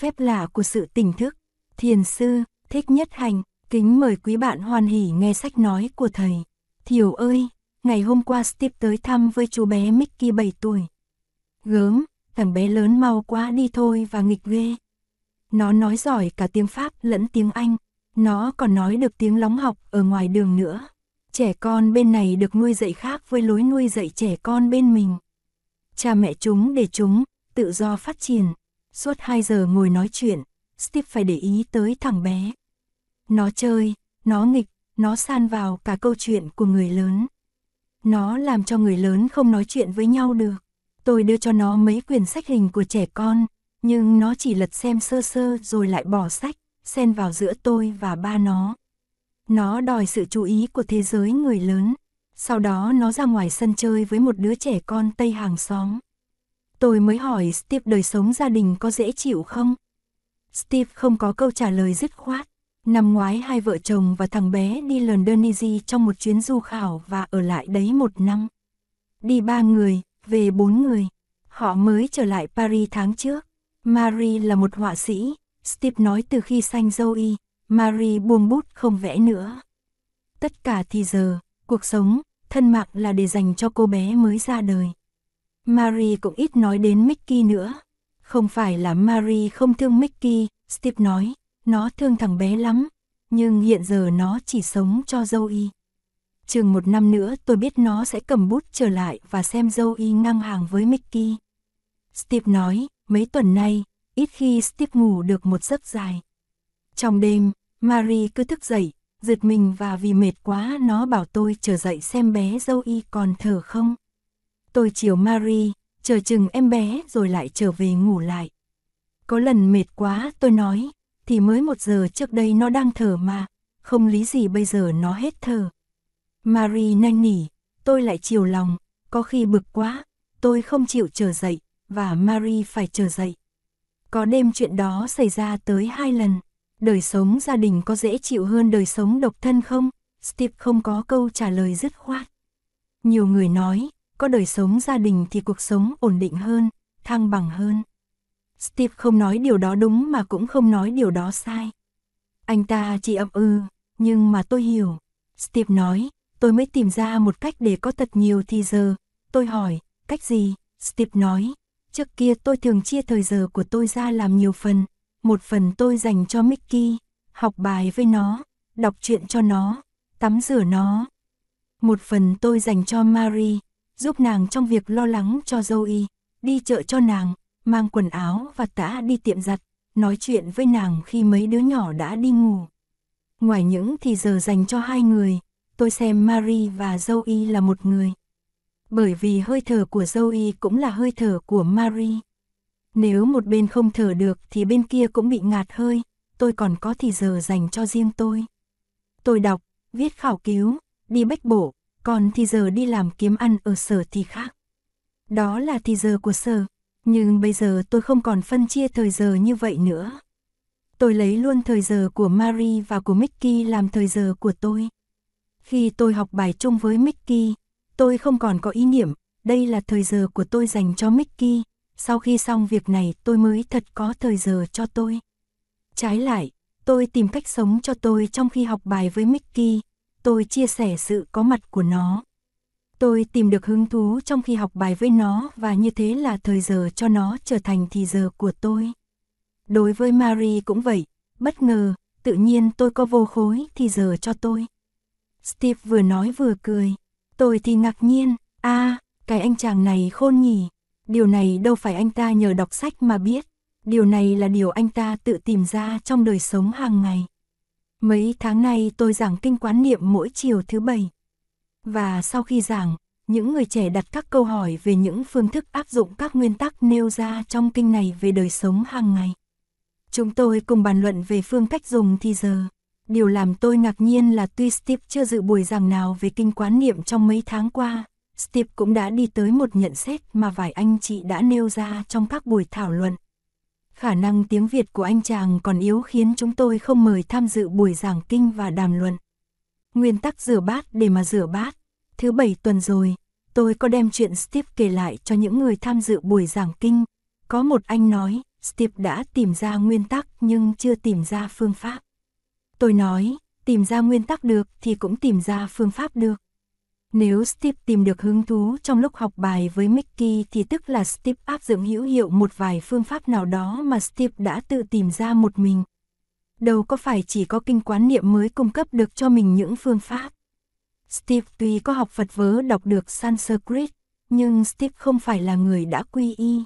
phép lạ của sự tỉnh thức. Thiền sư, thích nhất hành, kính mời quý bạn hoan hỉ nghe sách nói của thầy. Thiều ơi, ngày hôm qua Steve tới thăm với chú bé Mickey 7 tuổi. Gớm, thằng bé lớn mau quá đi thôi và nghịch ghê. Nó nói giỏi cả tiếng Pháp lẫn tiếng Anh, nó còn nói được tiếng lóng học ở ngoài đường nữa. Trẻ con bên này được nuôi dạy khác với lối nuôi dạy trẻ con bên mình. Cha mẹ chúng để chúng tự do phát triển. Suốt 2 giờ ngồi nói chuyện, Steve phải để ý tới thằng bé. Nó chơi, nó nghịch, nó san vào cả câu chuyện của người lớn. Nó làm cho người lớn không nói chuyện với nhau được. Tôi đưa cho nó mấy quyển sách hình của trẻ con, nhưng nó chỉ lật xem sơ sơ rồi lại bỏ sách, xen vào giữa tôi và ba nó. Nó đòi sự chú ý của thế giới người lớn. Sau đó nó ra ngoài sân chơi với một đứa trẻ con Tây hàng xóm. Tôi mới hỏi Steve đời sống gia đình có dễ chịu không? Steve không có câu trả lời dứt khoát. Năm ngoái hai vợ chồng và thằng bé đi Londonese trong một chuyến du khảo và ở lại đấy một năm. Đi ba người, về bốn người. Họ mới trở lại Paris tháng trước. Marie là một họa sĩ. Steve nói từ khi sanh Zoe, Marie buông bút không vẽ nữa. Tất cả thì giờ, cuộc sống, thân mạng là để dành cho cô bé mới ra đời. Marie cũng ít nói đến Mickey nữa. Không phải là Marie không thương Mickey, Steve nói, nó thương thằng bé lắm, nhưng hiện giờ nó chỉ sống cho Zoe. Chừng một năm nữa tôi biết nó sẽ cầm bút trở lại và xem Zoe ngang hàng với Mickey. Steve nói, mấy tuần nay, ít khi Steve ngủ được một giấc dài. Trong đêm, Marie cứ thức dậy, giật mình và vì mệt quá nó bảo tôi chờ dậy xem bé Zoe còn thở không. Tôi chiều Marie, chờ chừng em bé rồi lại trở về ngủ lại. Có lần mệt quá tôi nói, thì mới một giờ trước đây nó đang thở mà, không lý gì bây giờ nó hết thở. Marie nanh nỉ, tôi lại chiều lòng, có khi bực quá, tôi không chịu trở dậy, và Marie phải trở dậy. Có đêm chuyện đó xảy ra tới hai lần. Đời sống gia đình có dễ chịu hơn đời sống độc thân không? Steve không có câu trả lời dứt khoát. Nhiều người nói, có đời sống gia đình thì cuộc sống ổn định hơn, thăng bằng hơn. Steve không nói điều đó đúng mà cũng không nói điều đó sai. Anh ta chỉ ậm ư, nhưng mà tôi hiểu. Steve nói, tôi mới tìm ra một cách để có thật nhiều thì giờ. Tôi hỏi, cách gì? Steve nói, trước kia tôi thường chia thời giờ của tôi ra làm nhiều phần. Một phần tôi dành cho Mickey, học bài với nó, đọc truyện cho nó, tắm rửa nó. Một phần tôi dành cho Marie, giúp nàng trong việc lo lắng cho Zoe, đi chợ cho nàng, mang quần áo và tã đi tiệm giặt, nói chuyện với nàng khi mấy đứa nhỏ đã đi ngủ. Ngoài những thì giờ dành cho hai người, tôi xem Marie và Zoe là một người. Bởi vì hơi thở của Zoe cũng là hơi thở của Marie. Nếu một bên không thở được thì bên kia cũng bị ngạt hơi, tôi còn có thì giờ dành cho riêng tôi. Tôi đọc, viết khảo cứu, đi bách bổ còn thì giờ đi làm kiếm ăn ở sở thì khác. Đó là thì giờ của sở, nhưng bây giờ tôi không còn phân chia thời giờ như vậy nữa. Tôi lấy luôn thời giờ của Marie và của Mickey làm thời giờ của tôi. Khi tôi học bài chung với Mickey, tôi không còn có ý niệm, đây là thời giờ của tôi dành cho Mickey. Sau khi xong việc này tôi mới thật có thời giờ cho tôi. Trái lại, tôi tìm cách sống cho tôi trong khi học bài với Mickey, tôi chia sẻ sự có mặt của nó. Tôi tìm được hứng thú trong khi học bài với nó và như thế là thời giờ cho nó trở thành thì giờ của tôi. Đối với Marie cũng vậy, bất ngờ, tự nhiên tôi có vô khối thì giờ cho tôi. Steve vừa nói vừa cười, tôi thì ngạc nhiên, a à, cái anh chàng này khôn nhỉ, điều này đâu phải anh ta nhờ đọc sách mà biết, điều này là điều anh ta tự tìm ra trong đời sống hàng ngày. Mấy tháng nay tôi giảng kinh quán niệm mỗi chiều thứ bảy. Và sau khi giảng, những người trẻ đặt các câu hỏi về những phương thức áp dụng các nguyên tắc nêu ra trong kinh này về đời sống hàng ngày. Chúng tôi cùng bàn luận về phương cách dùng thì giờ. Điều làm tôi ngạc nhiên là tuy Steve chưa dự buổi giảng nào về kinh quán niệm trong mấy tháng qua, Steve cũng đã đi tới một nhận xét mà vài anh chị đã nêu ra trong các buổi thảo luận. Khả năng tiếng Việt của anh chàng còn yếu khiến chúng tôi không mời tham dự buổi giảng kinh và đàm luận. Nguyên tắc rửa bát để mà rửa bát. Thứ bảy tuần rồi, tôi có đem chuyện Steve kể lại cho những người tham dự buổi giảng kinh. Có một anh nói, Steve đã tìm ra nguyên tắc nhưng chưa tìm ra phương pháp. Tôi nói, tìm ra nguyên tắc được thì cũng tìm ra phương pháp được. Nếu Steve tìm được hứng thú trong lúc học bài với Mickey thì tức là Steve áp dụng hữu hiệu một vài phương pháp nào đó mà Steve đã tự tìm ra một mình. Đâu có phải chỉ có kinh quán niệm mới cung cấp được cho mình những phương pháp. Steve tuy có học Phật vớ đọc được Sanskrit, nhưng Steve không phải là người đã quy y.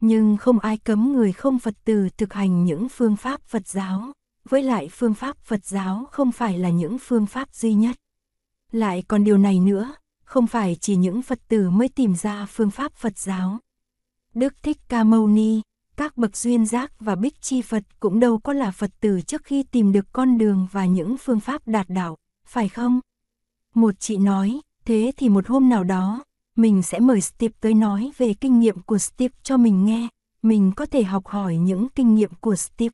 Nhưng không ai cấm người không Phật tử thực hành những phương pháp Phật giáo. Với lại phương pháp Phật giáo không phải là những phương pháp duy nhất. Lại còn điều này nữa, không phải chỉ những Phật tử mới tìm ra phương pháp Phật giáo. Đức Thích Ca Mâu Ni, các bậc duyên giác và bích chi Phật cũng đâu có là Phật tử trước khi tìm được con đường và những phương pháp đạt đạo, phải không? Một chị nói, thế thì một hôm nào đó, mình sẽ mời Steve tới nói về kinh nghiệm của Steve cho mình nghe, mình có thể học hỏi những kinh nghiệm của Steve.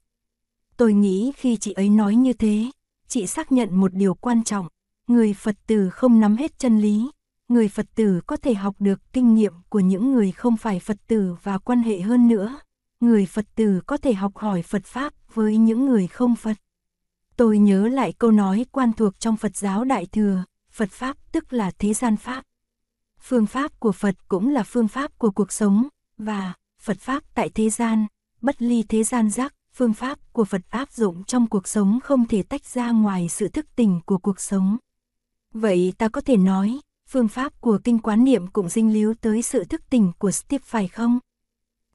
Tôi nghĩ khi chị ấy nói như thế, chị xác nhận một điều quan trọng, người Phật tử không nắm hết chân lý, người Phật tử có thể học được kinh nghiệm của những người không phải Phật tử và quan hệ hơn nữa. Người Phật tử có thể học hỏi Phật Pháp với những người không Phật. Tôi nhớ lại câu nói quan thuộc trong Phật giáo Đại Thừa, Phật Pháp tức là thế gian Pháp. Phương pháp của Phật cũng là phương pháp của cuộc sống, và Phật Pháp tại thế gian, bất ly thế gian giác, phương pháp của Phật áp dụng trong cuộc sống không thể tách ra ngoài sự thức tỉnh của cuộc sống. Vậy ta có thể nói, phương pháp của kinh quán niệm cũng dinh líu tới sự thức tỉnh của Steve phải không?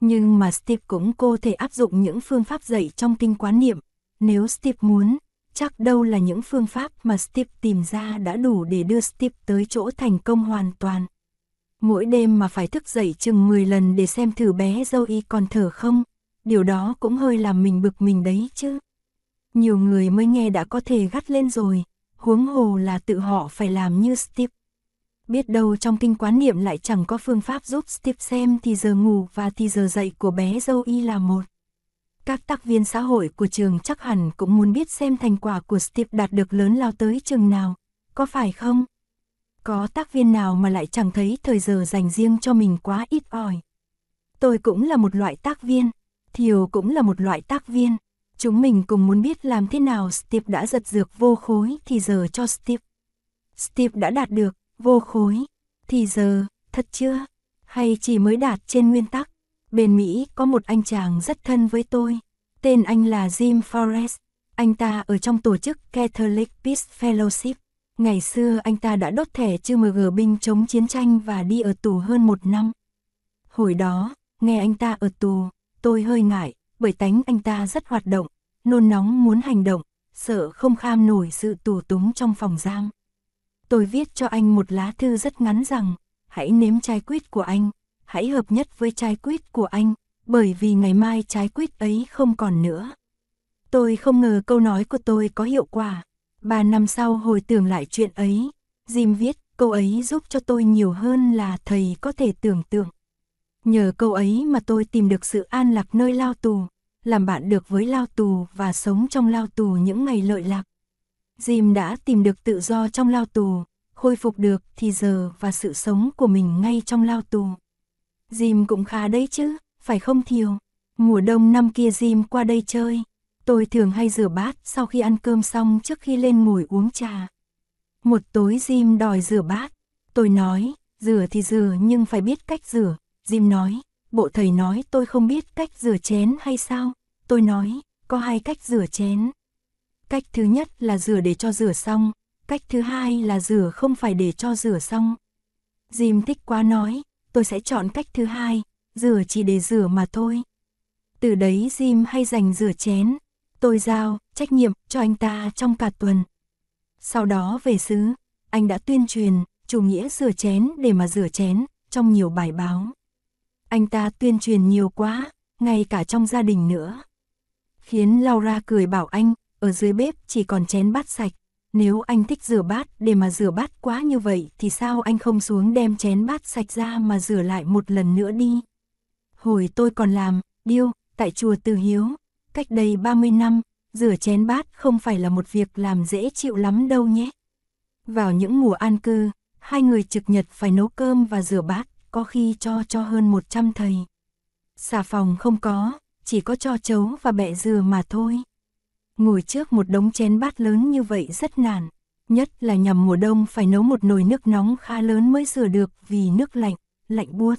Nhưng mà Steve cũng cô thể áp dụng những phương pháp dạy trong kinh quán niệm. Nếu Steve muốn, chắc đâu là những phương pháp mà Steve tìm ra đã đủ để đưa Steve tới chỗ thành công hoàn toàn. Mỗi đêm mà phải thức dậy chừng 10 lần để xem thử bé dâu y còn thở không, điều đó cũng hơi làm mình bực mình đấy chứ. Nhiều người mới nghe đã có thể gắt lên rồi, huống hồ là tự họ phải làm như Steve. Biết đâu trong kinh quán niệm lại chẳng có phương pháp giúp Steve xem thì giờ ngủ và thì giờ dậy của bé dâu y là một. Các tác viên xã hội của trường chắc hẳn cũng muốn biết xem thành quả của Steve đạt được lớn lao tới chừng nào, có phải không? Có tác viên nào mà lại chẳng thấy thời giờ dành riêng cho mình quá ít ỏi. Tôi cũng là một loại tác viên, Thiều cũng là một loại tác viên. Chúng mình cùng muốn biết làm thế nào Steve đã giật dược vô khối thì giờ cho Steve. Steve đã đạt được vô khối thì giờ, thật chưa? Hay chỉ mới đạt trên nguyên tắc? Bên Mỹ có một anh chàng rất thân với tôi. Tên anh là Jim Forrest. Anh ta ở trong tổ chức Catholic Peace Fellowship. Ngày xưa anh ta đã đốt thẻ chư MG binh chống chiến tranh và đi ở tù hơn một năm. Hồi đó, nghe anh ta ở tù, tôi hơi ngại, bởi tánh anh ta rất hoạt động, nôn nóng muốn hành động, sợ không kham nổi sự tù túng trong phòng giam. Tôi viết cho anh một lá thư rất ngắn rằng, hãy nếm trái quýt của anh, hãy hợp nhất với trái quýt của anh, bởi vì ngày mai trái quýt ấy không còn nữa. Tôi không ngờ câu nói của tôi có hiệu quả. Ba năm sau hồi tưởng lại chuyện ấy, Jim viết câu ấy giúp cho tôi nhiều hơn là thầy có thể tưởng tượng. Nhờ câu ấy mà tôi tìm được sự an lạc nơi lao tù, làm bạn được với lao tù và sống trong lao tù những ngày lợi lạc. Jim đã tìm được tự do trong lao tù, khôi phục được thì giờ và sự sống của mình ngay trong lao tù. Jim cũng khá đấy chứ, phải không Thiều? Mùa đông năm kia Jim qua đây chơi. Tôi thường hay rửa bát sau khi ăn cơm xong trước khi lên ngồi uống trà. Một tối Jim đòi rửa bát. Tôi nói, rửa thì rửa nhưng phải biết cách rửa. Jim nói, bộ thầy nói tôi không biết cách rửa chén hay sao? Tôi nói, có hai cách rửa chén. Cách thứ nhất là rửa để cho rửa xong, cách thứ hai là rửa không phải để cho rửa xong. Jim thích quá nói, tôi sẽ chọn cách thứ hai, rửa chỉ để rửa mà thôi. Từ đấy Jim hay dành rửa chén, tôi giao trách nhiệm cho anh ta trong cả tuần. Sau đó về xứ, anh đã tuyên truyền chủ nghĩa rửa chén để mà rửa chén trong nhiều bài báo. Anh ta tuyên truyền nhiều quá, ngay cả trong gia đình nữa. Khiến Laura cười bảo anh, ở dưới bếp chỉ còn chén bát sạch. Nếu anh thích rửa bát để mà rửa bát quá như vậy thì sao anh không xuống đem chén bát sạch ra mà rửa lại một lần nữa đi. Hồi tôi còn làm, điêu, tại chùa Từ Hiếu, cách đây 30 năm, rửa chén bát không phải là một việc làm dễ chịu lắm đâu nhé. Vào những mùa an cư, hai người trực nhật phải nấu cơm và rửa bát, có khi cho cho hơn 100 thầy. Xà phòng không có, chỉ có cho chấu và bẹ dừa mà thôi. Ngồi trước một đống chén bát lớn như vậy rất nản, nhất là nhằm mùa đông phải nấu một nồi nước nóng khá lớn mới rửa được vì nước lạnh, lạnh buốt.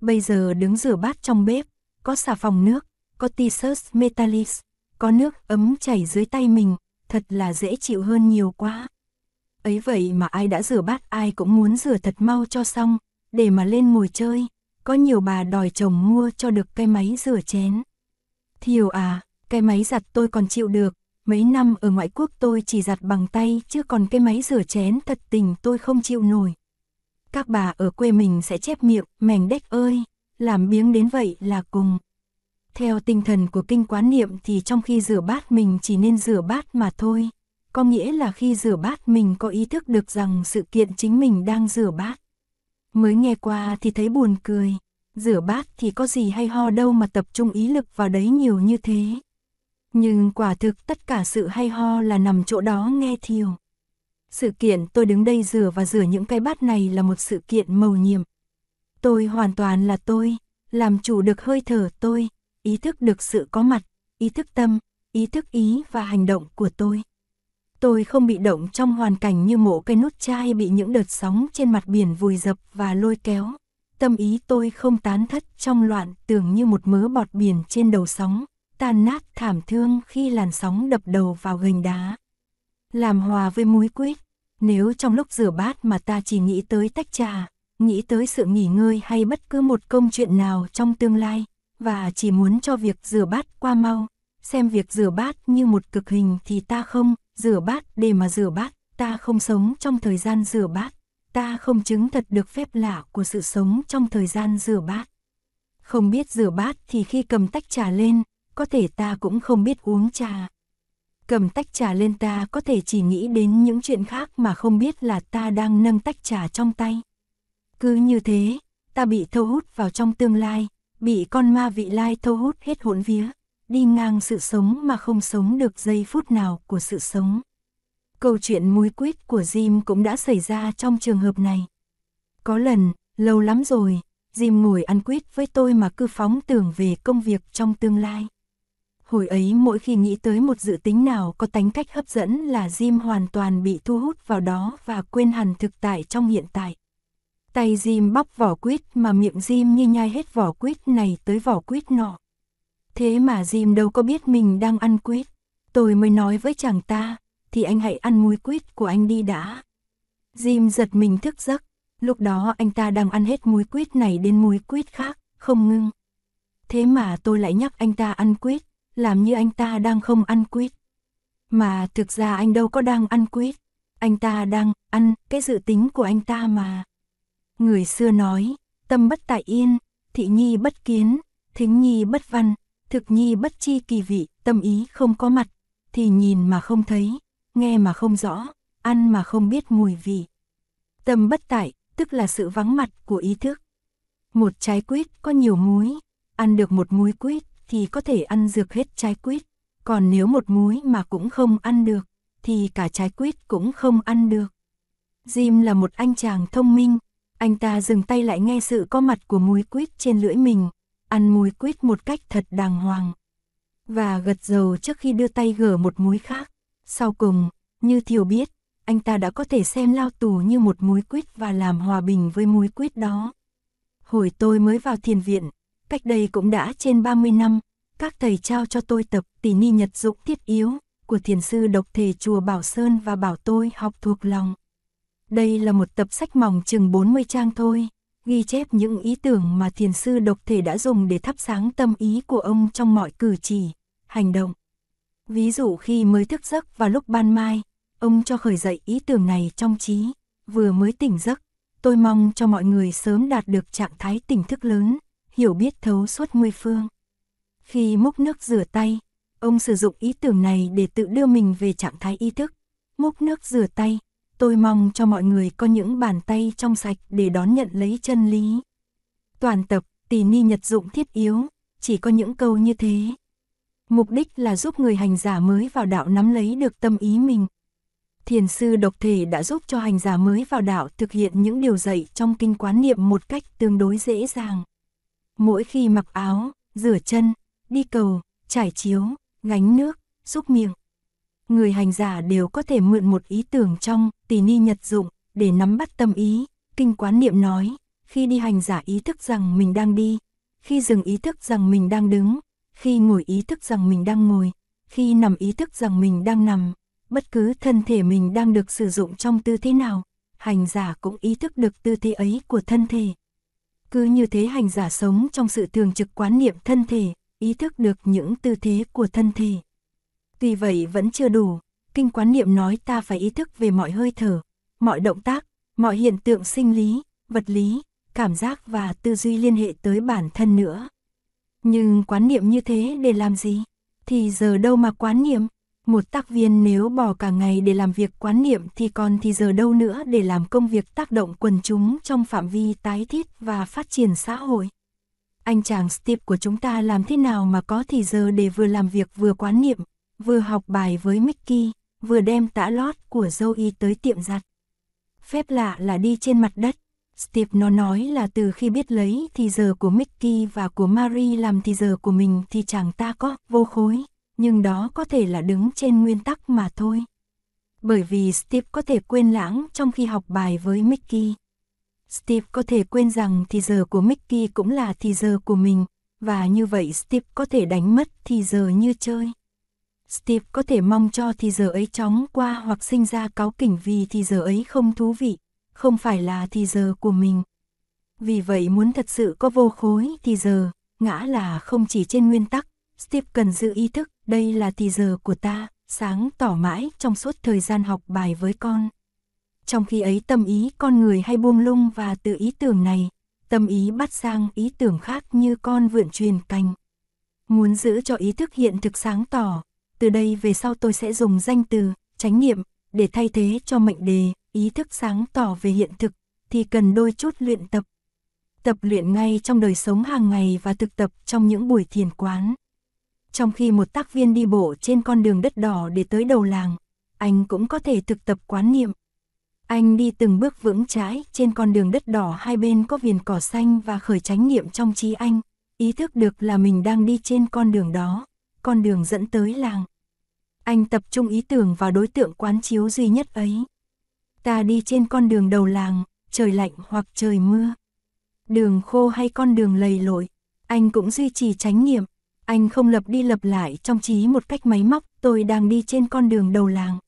Bây giờ đứng rửa bát trong bếp, có xà phòng nước, có t-shirt Metalis, có nước ấm chảy dưới tay mình, thật là dễ chịu hơn nhiều quá. Ấy vậy mà ai đã rửa bát ai cũng muốn rửa thật mau cho xong, để mà lên ngồi chơi. Có nhiều bà đòi chồng mua cho được cái máy rửa chén. Thiều à, cái máy giặt tôi còn chịu được, mấy năm ở ngoại quốc tôi chỉ giặt bằng tay chứ còn cái máy rửa chén thật tình tôi không chịu nổi. Các bà ở quê mình sẽ chép miệng, mèn đếch ơi, làm biếng đến vậy là cùng. Theo tinh thần của kinh quán niệm thì trong khi rửa bát mình chỉ nên rửa bát mà thôi. Có nghĩa là khi rửa bát mình có ý thức được rằng sự kiện chính mình đang rửa bát. Mới nghe qua thì thấy buồn cười. Rửa bát thì có gì hay ho đâu mà tập trung ý lực vào đấy nhiều như thế. Nhưng quả thực tất cả sự hay ho là nằm chỗ đó nghe thiều. Sự kiện tôi đứng đây rửa và rửa những cái bát này là một sự kiện mầu nhiệm. Tôi hoàn toàn là tôi, làm chủ được hơi thở tôi, ý thức được sự có mặt, ý thức tâm, ý thức ý và hành động của tôi. Tôi không bị động trong hoàn cảnh như mộ cây nút chai bị những đợt sóng trên mặt biển vùi dập và lôi kéo. Tâm ý tôi không tán thất trong loạn tưởng như một mớ bọt biển trên đầu sóng, tan nát thảm thương khi làn sóng đập đầu vào gành đá. Làm hòa với muối quýt, nếu trong lúc rửa bát mà ta chỉ nghĩ tới tách trà, nghĩ tới sự nghỉ ngơi hay bất cứ một công chuyện nào trong tương lai, và chỉ muốn cho việc rửa bát qua mau, xem việc rửa bát như một cực hình thì ta không, rửa bát để mà rửa bát, ta không sống trong thời gian rửa bát, ta không chứng thật được phép lạ của sự sống trong thời gian rửa bát. Không biết rửa bát thì khi cầm tách trà lên, có thể ta cũng không biết uống trà. Cầm tách trà lên ta có thể chỉ nghĩ đến những chuyện khác mà không biết là ta đang nâng tách trà trong tay. Cứ như thế, ta bị thâu hút vào trong tương lai, bị con ma vị lai thâu hút hết hỗn vía, đi ngang sự sống mà không sống được giây phút nào của sự sống. Câu chuyện muối quýt của Jim cũng đã xảy ra trong trường hợp này. Có lần, lâu lắm rồi, Jim ngồi ăn quýt với tôi mà cứ phóng tưởng về công việc trong tương lai. Hồi ấy mỗi khi nghĩ tới một dự tính nào có tính cách hấp dẫn là Jim hoàn toàn bị thu hút vào đó và quên hẳn thực tại trong hiện tại. Tay Jim bóc vỏ quýt mà miệng Jim như nhai hết vỏ quýt này tới vỏ quýt nọ. Thế mà Jim đâu có biết mình đang ăn quýt. Tôi mới nói với chàng ta, thì anh hãy ăn muối quýt của anh đi đã. Jim giật mình thức giấc, lúc đó anh ta đang ăn hết muối quýt này đến muối quýt khác, không ngưng. Thế mà tôi lại nhắc anh ta ăn quýt, làm như anh ta đang không ăn quýt. Mà thực ra anh đâu có đang ăn quýt, anh ta đang ăn cái dự tính của anh ta mà. Người xưa nói, tâm bất tại yên, thị nhi bất kiến, thính nhi bất văn, thực nhi bất chi kỳ vị, tâm ý không có mặt, thì nhìn mà không thấy, nghe mà không rõ, ăn mà không biết mùi vị. Tâm bất tại, tức là sự vắng mặt của ý thức. Một trái quýt có nhiều muối, ăn được một muối quýt thì có thể ăn dược hết trái quýt, còn nếu một muối mà cũng không ăn được, thì cả trái quýt cũng không ăn được. Jim là một anh chàng thông minh, anh ta dừng tay lại nghe sự có mặt của muối quýt trên lưỡi mình, ăn muối quýt một cách thật đàng hoàng. Và gật dầu trước khi đưa tay gỡ một muối khác. Sau cùng, như Thiều biết, anh ta đã có thể xem lao tù như một muối quýt và làm hòa bình với muối quýt đó. Hồi tôi mới vào thiền viện, cách đây cũng đã trên 30 năm, các thầy trao cho tôi tập tỷ ni nhật dụng thiết yếu của thiền sư độc thể chùa Bảo Sơn và bảo tôi học thuộc lòng. Đây là một tập sách mỏng chừng 40 trang thôi, ghi chép những ý tưởng mà thiền sư độc thể đã dùng để thắp sáng tâm ý của ông trong mọi cử chỉ, hành động. Ví dụ khi mới thức giấc và lúc ban mai, ông cho khởi dậy ý tưởng này trong trí, vừa mới tỉnh giấc, tôi mong cho mọi người sớm đạt được trạng thái tỉnh thức lớn, hiểu biết thấu suốt mười phương. Khi múc nước rửa tay, ông sử dụng ý tưởng này để tự đưa mình về trạng thái ý thức. Múc nước rửa tay, tôi mong cho mọi người có những bàn tay trong sạch để đón nhận lấy chân lý. Toàn tập, tỳ ni nhật dụng thiết yếu, chỉ có những câu như thế. Mục đích là giúp người hành giả mới vào đạo nắm lấy được tâm ý mình. Thiền sư độc thể đã giúp cho hành giả mới vào đạo thực hiện những điều dạy trong kinh quán niệm một cách tương đối dễ dàng. Mỗi khi mặc áo, rửa chân, đi cầu, trải chiếu, gánh nước, xúc miệng. Người hành giả đều có thể mượn một ý tưởng trong tỳ ni nhật dụng để nắm bắt tâm ý. Kinh quán niệm nói, khi đi hành giả ý thức rằng mình đang đi, khi dừng ý thức rằng mình đang đứng, khi ngồi ý thức rằng mình đang ngồi, khi nằm ý thức rằng mình đang nằm, bất cứ thân thể mình đang được sử dụng trong tư thế nào, hành giả cũng ý thức được tư thế ấy của thân thể. Cứ như thế hành giả sống trong sự thường trực quán niệm thân thể, ý thức được những tư thế của thân thể. Tuy vậy vẫn chưa đủ, kinh quán niệm nói ta phải ý thức về mọi hơi thở, mọi động tác, mọi hiện tượng sinh lý, vật lý, cảm giác và tư duy liên hệ tới bản thân nữa. Nhưng quán niệm như thế để làm gì? Thì giờ đâu mà quán niệm? Một tác viên nếu bỏ cả ngày để làm việc quán niệm thì còn thì giờ đâu nữa để làm công việc tác động quần chúng trong phạm vi tái thiết và phát triển xã hội. Anh chàng Steve của chúng ta làm thế nào mà có thì giờ để vừa làm việc vừa quán niệm, vừa học bài với Mickey, vừa đem tã lót của Zoe tới tiệm giặt. Phép lạ là đi trên mặt đất. Steve nó nói là từ khi biết lấy thì giờ của Mickey và của Marie làm thì giờ của mình thì chẳng ta có vô khối nhưng đó có thể là đứng trên nguyên tắc mà thôi. Bởi vì Steve có thể quên lãng trong khi học bài với Mickey. Steve có thể quên rằng thì giờ của Mickey cũng là thì giờ của mình, và như vậy Steve có thể đánh mất thì giờ như chơi. Steve có thể mong cho thì giờ ấy chóng qua hoặc sinh ra cáu kỉnh vì thì giờ ấy không thú vị, không phải là thì giờ của mình. Vì vậy muốn thật sự có vô khối thì giờ, ngã là không chỉ trên nguyên tắc, Steve cần giữ ý thức, đây là thì giờ của ta, sáng tỏ mãi trong suốt thời gian học bài với con. Trong khi ấy tâm ý con người hay buông lung và từ ý tưởng này, tâm ý bắt sang ý tưởng khác như con vượn truyền cành. Muốn giữ cho ý thức hiện thực sáng tỏ, từ đây về sau tôi sẽ dùng danh từ, chánh niệm, để thay thế cho mệnh đề, ý thức sáng tỏ về hiện thực, thì cần đôi chút luyện tập. Tập luyện ngay trong đời sống hàng ngày và thực tập trong những buổi thiền quán. Trong khi một tác viên đi bộ trên con đường đất đỏ để tới đầu làng, anh cũng có thể thực tập quán niệm. Anh đi từng bước vững chãi trên con đường đất đỏ hai bên có viền cỏ xanh và khởi chánh niệm trong trí anh, ý thức được là mình đang đi trên con đường đó, con đường dẫn tới làng. Anh tập trung ý tưởng vào đối tượng quán chiếu duy nhất ấy. Ta đi trên con đường đầu làng, trời lạnh hoặc trời mưa. Đường khô hay con đường lầy lội, anh cũng duy trì tránh niệm, anh không lập đi lập lại trong trí một cách máy móc, tôi đang đi trên con đường đầu làng.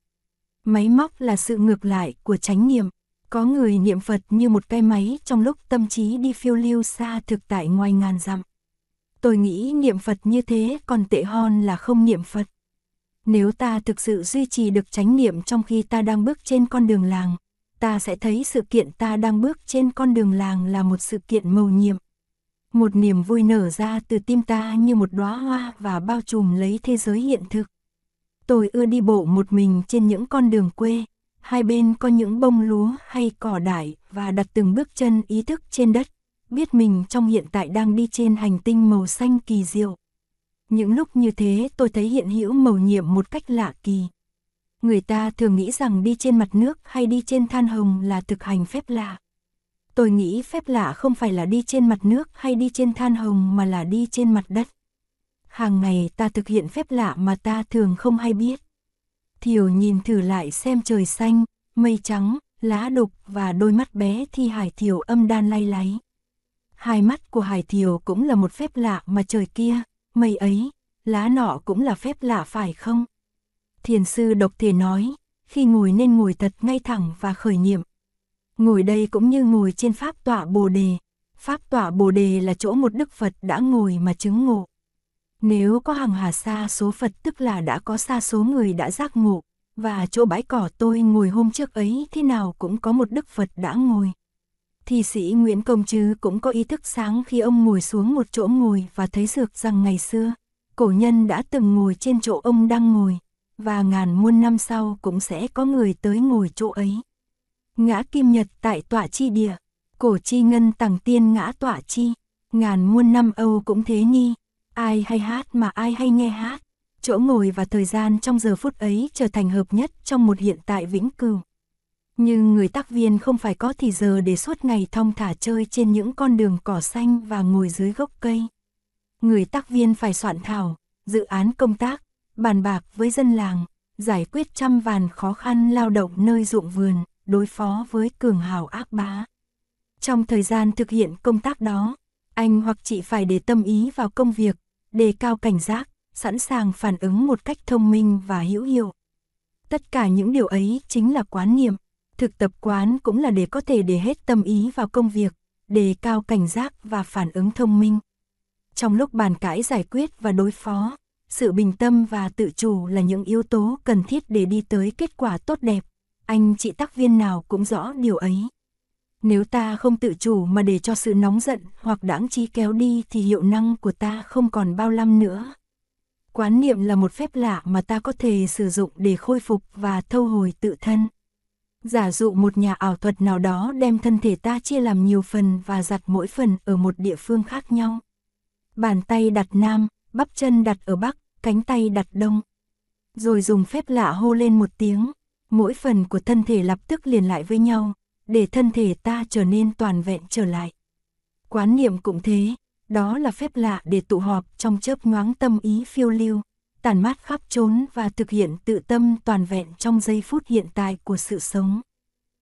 Máy móc là sự ngược lại của chánh niệm. Có người niệm Phật như một cái máy trong lúc tâm trí đi phiêu lưu xa thực tại ngoài ngàn dặm. Tôi nghĩ niệm Phật như thế còn tệ hơn là không niệm Phật. Nếu ta thực sự duy trì được chánh niệm trong khi ta đang bước trên con đường làng, ta sẽ thấy sự kiện ta đang bước trên con đường làng là một sự kiện mầu nhiệm một niềm vui nở ra từ tim ta như một đóa hoa và bao trùm lấy thế giới hiện thực. Tôi ưa đi bộ một mình trên những con đường quê, hai bên có những bông lúa hay cỏ đại và đặt từng bước chân ý thức trên đất, biết mình trong hiện tại đang đi trên hành tinh màu xanh kỳ diệu. Những lúc như thế tôi thấy hiện hữu màu nhiệm một cách lạ kỳ. Người ta thường nghĩ rằng đi trên mặt nước hay đi trên than hồng là thực hành phép lạ. Tôi nghĩ phép lạ không phải là đi trên mặt nước hay đi trên than hồng mà là đi trên mặt đất. Hàng ngày ta thực hiện phép lạ mà ta thường không hay biết. Thiều nhìn thử lại xem trời xanh, mây trắng, lá đục và đôi mắt bé thi Hải Thiều âm đan lay láy. Hai mắt của Hải Thiều cũng là một phép lạ mà trời kia, mây ấy, lá nọ cũng là phép lạ phải không? Thiền sư độc thể nói, khi ngồi nên ngồi thật ngay thẳng và khởi niệm, Ngồi đây cũng như ngồi trên pháp tọa Bồ đề. Pháp tọa Bồ đề là chỗ một Đức Phật đã ngồi mà chứng ngộ. Nếu có hàng hà xa số Phật tức là đã có xa số người đã giác ngộ, và chỗ bãi cỏ tôi ngồi hôm trước ấy thế nào cũng có một Đức Phật đã ngồi. Thi sĩ Nguyễn Công Trứ cũng có ý thức sáng khi ông ngồi xuống một chỗ ngồi và thấy dược rằng ngày xưa, cổ nhân đã từng ngồi trên chỗ ông đang ngồi, và ngàn muôn năm sau cũng sẽ có người tới ngồi chỗ ấy. Ngã kim nhật tại tọa chi địa, cổ chi ngân tàng tiên ngã tọa chi, ngàn muôn năm Âu cũng thế nhi, ai hay hát mà ai hay nghe hát, chỗ ngồi và thời gian trong giờ phút ấy trở thành hợp nhất trong một hiện tại vĩnh cửu. Nhưng người tác viên không phải có thì giờ để suốt ngày thong thả chơi trên những con đường cỏ xanh và ngồi dưới gốc cây. người tác viên phải soạn thảo, dự án công tác, bàn bạc với dân làng, giải quyết trăm vàn khó khăn lao động nơi ruộng vườn, đối phó với cường hào ác bá. Trong thời gian thực hiện công tác đó, anh hoặc chị phải để tâm ý vào công việc, đề cao cảnh giác, sẵn sàng phản ứng một cách thông minh và hữu hiệu. Tất cả những điều ấy chính là quán niệm, thực tập quán cũng là để có thể để hết tâm ý vào công việc, đề cao cảnh giác và phản ứng thông minh. Trong lúc bàn cãi giải quyết và đối phó, sự bình tâm và tự chủ là những yếu tố cần thiết để đi tới kết quả tốt đẹp. Anh chị tác viên nào cũng rõ điều ấy. Nếu ta không tự chủ mà để cho sự nóng giận hoặc đáng trí kéo đi thì hiệu năng của ta không còn bao lăm nữa. Quán niệm là một phép lạ mà ta có thể sử dụng để khôi phục và thâu hồi tự thân. Giả dụ một nhà ảo thuật nào đó đem thân thể ta chia làm nhiều phần và giặt mỗi phần ở một địa phương khác nhau. Bàn tay đặt nam, bắp chân đặt ở bắc, cánh tay đặt đông. Rồi dùng phép lạ hô lên một tiếng, mỗi phần của thân thể lập tức liền lại với nhau, để thân thể ta trở nên toàn vẹn trở lại. Quán niệm cũng thế, đó là phép lạ để tụ họp trong chớp nhoáng tâm ý phiêu lưu, tản mát khắp trốn và thực hiện tự tâm toàn vẹn trong giây phút hiện tại của sự sống.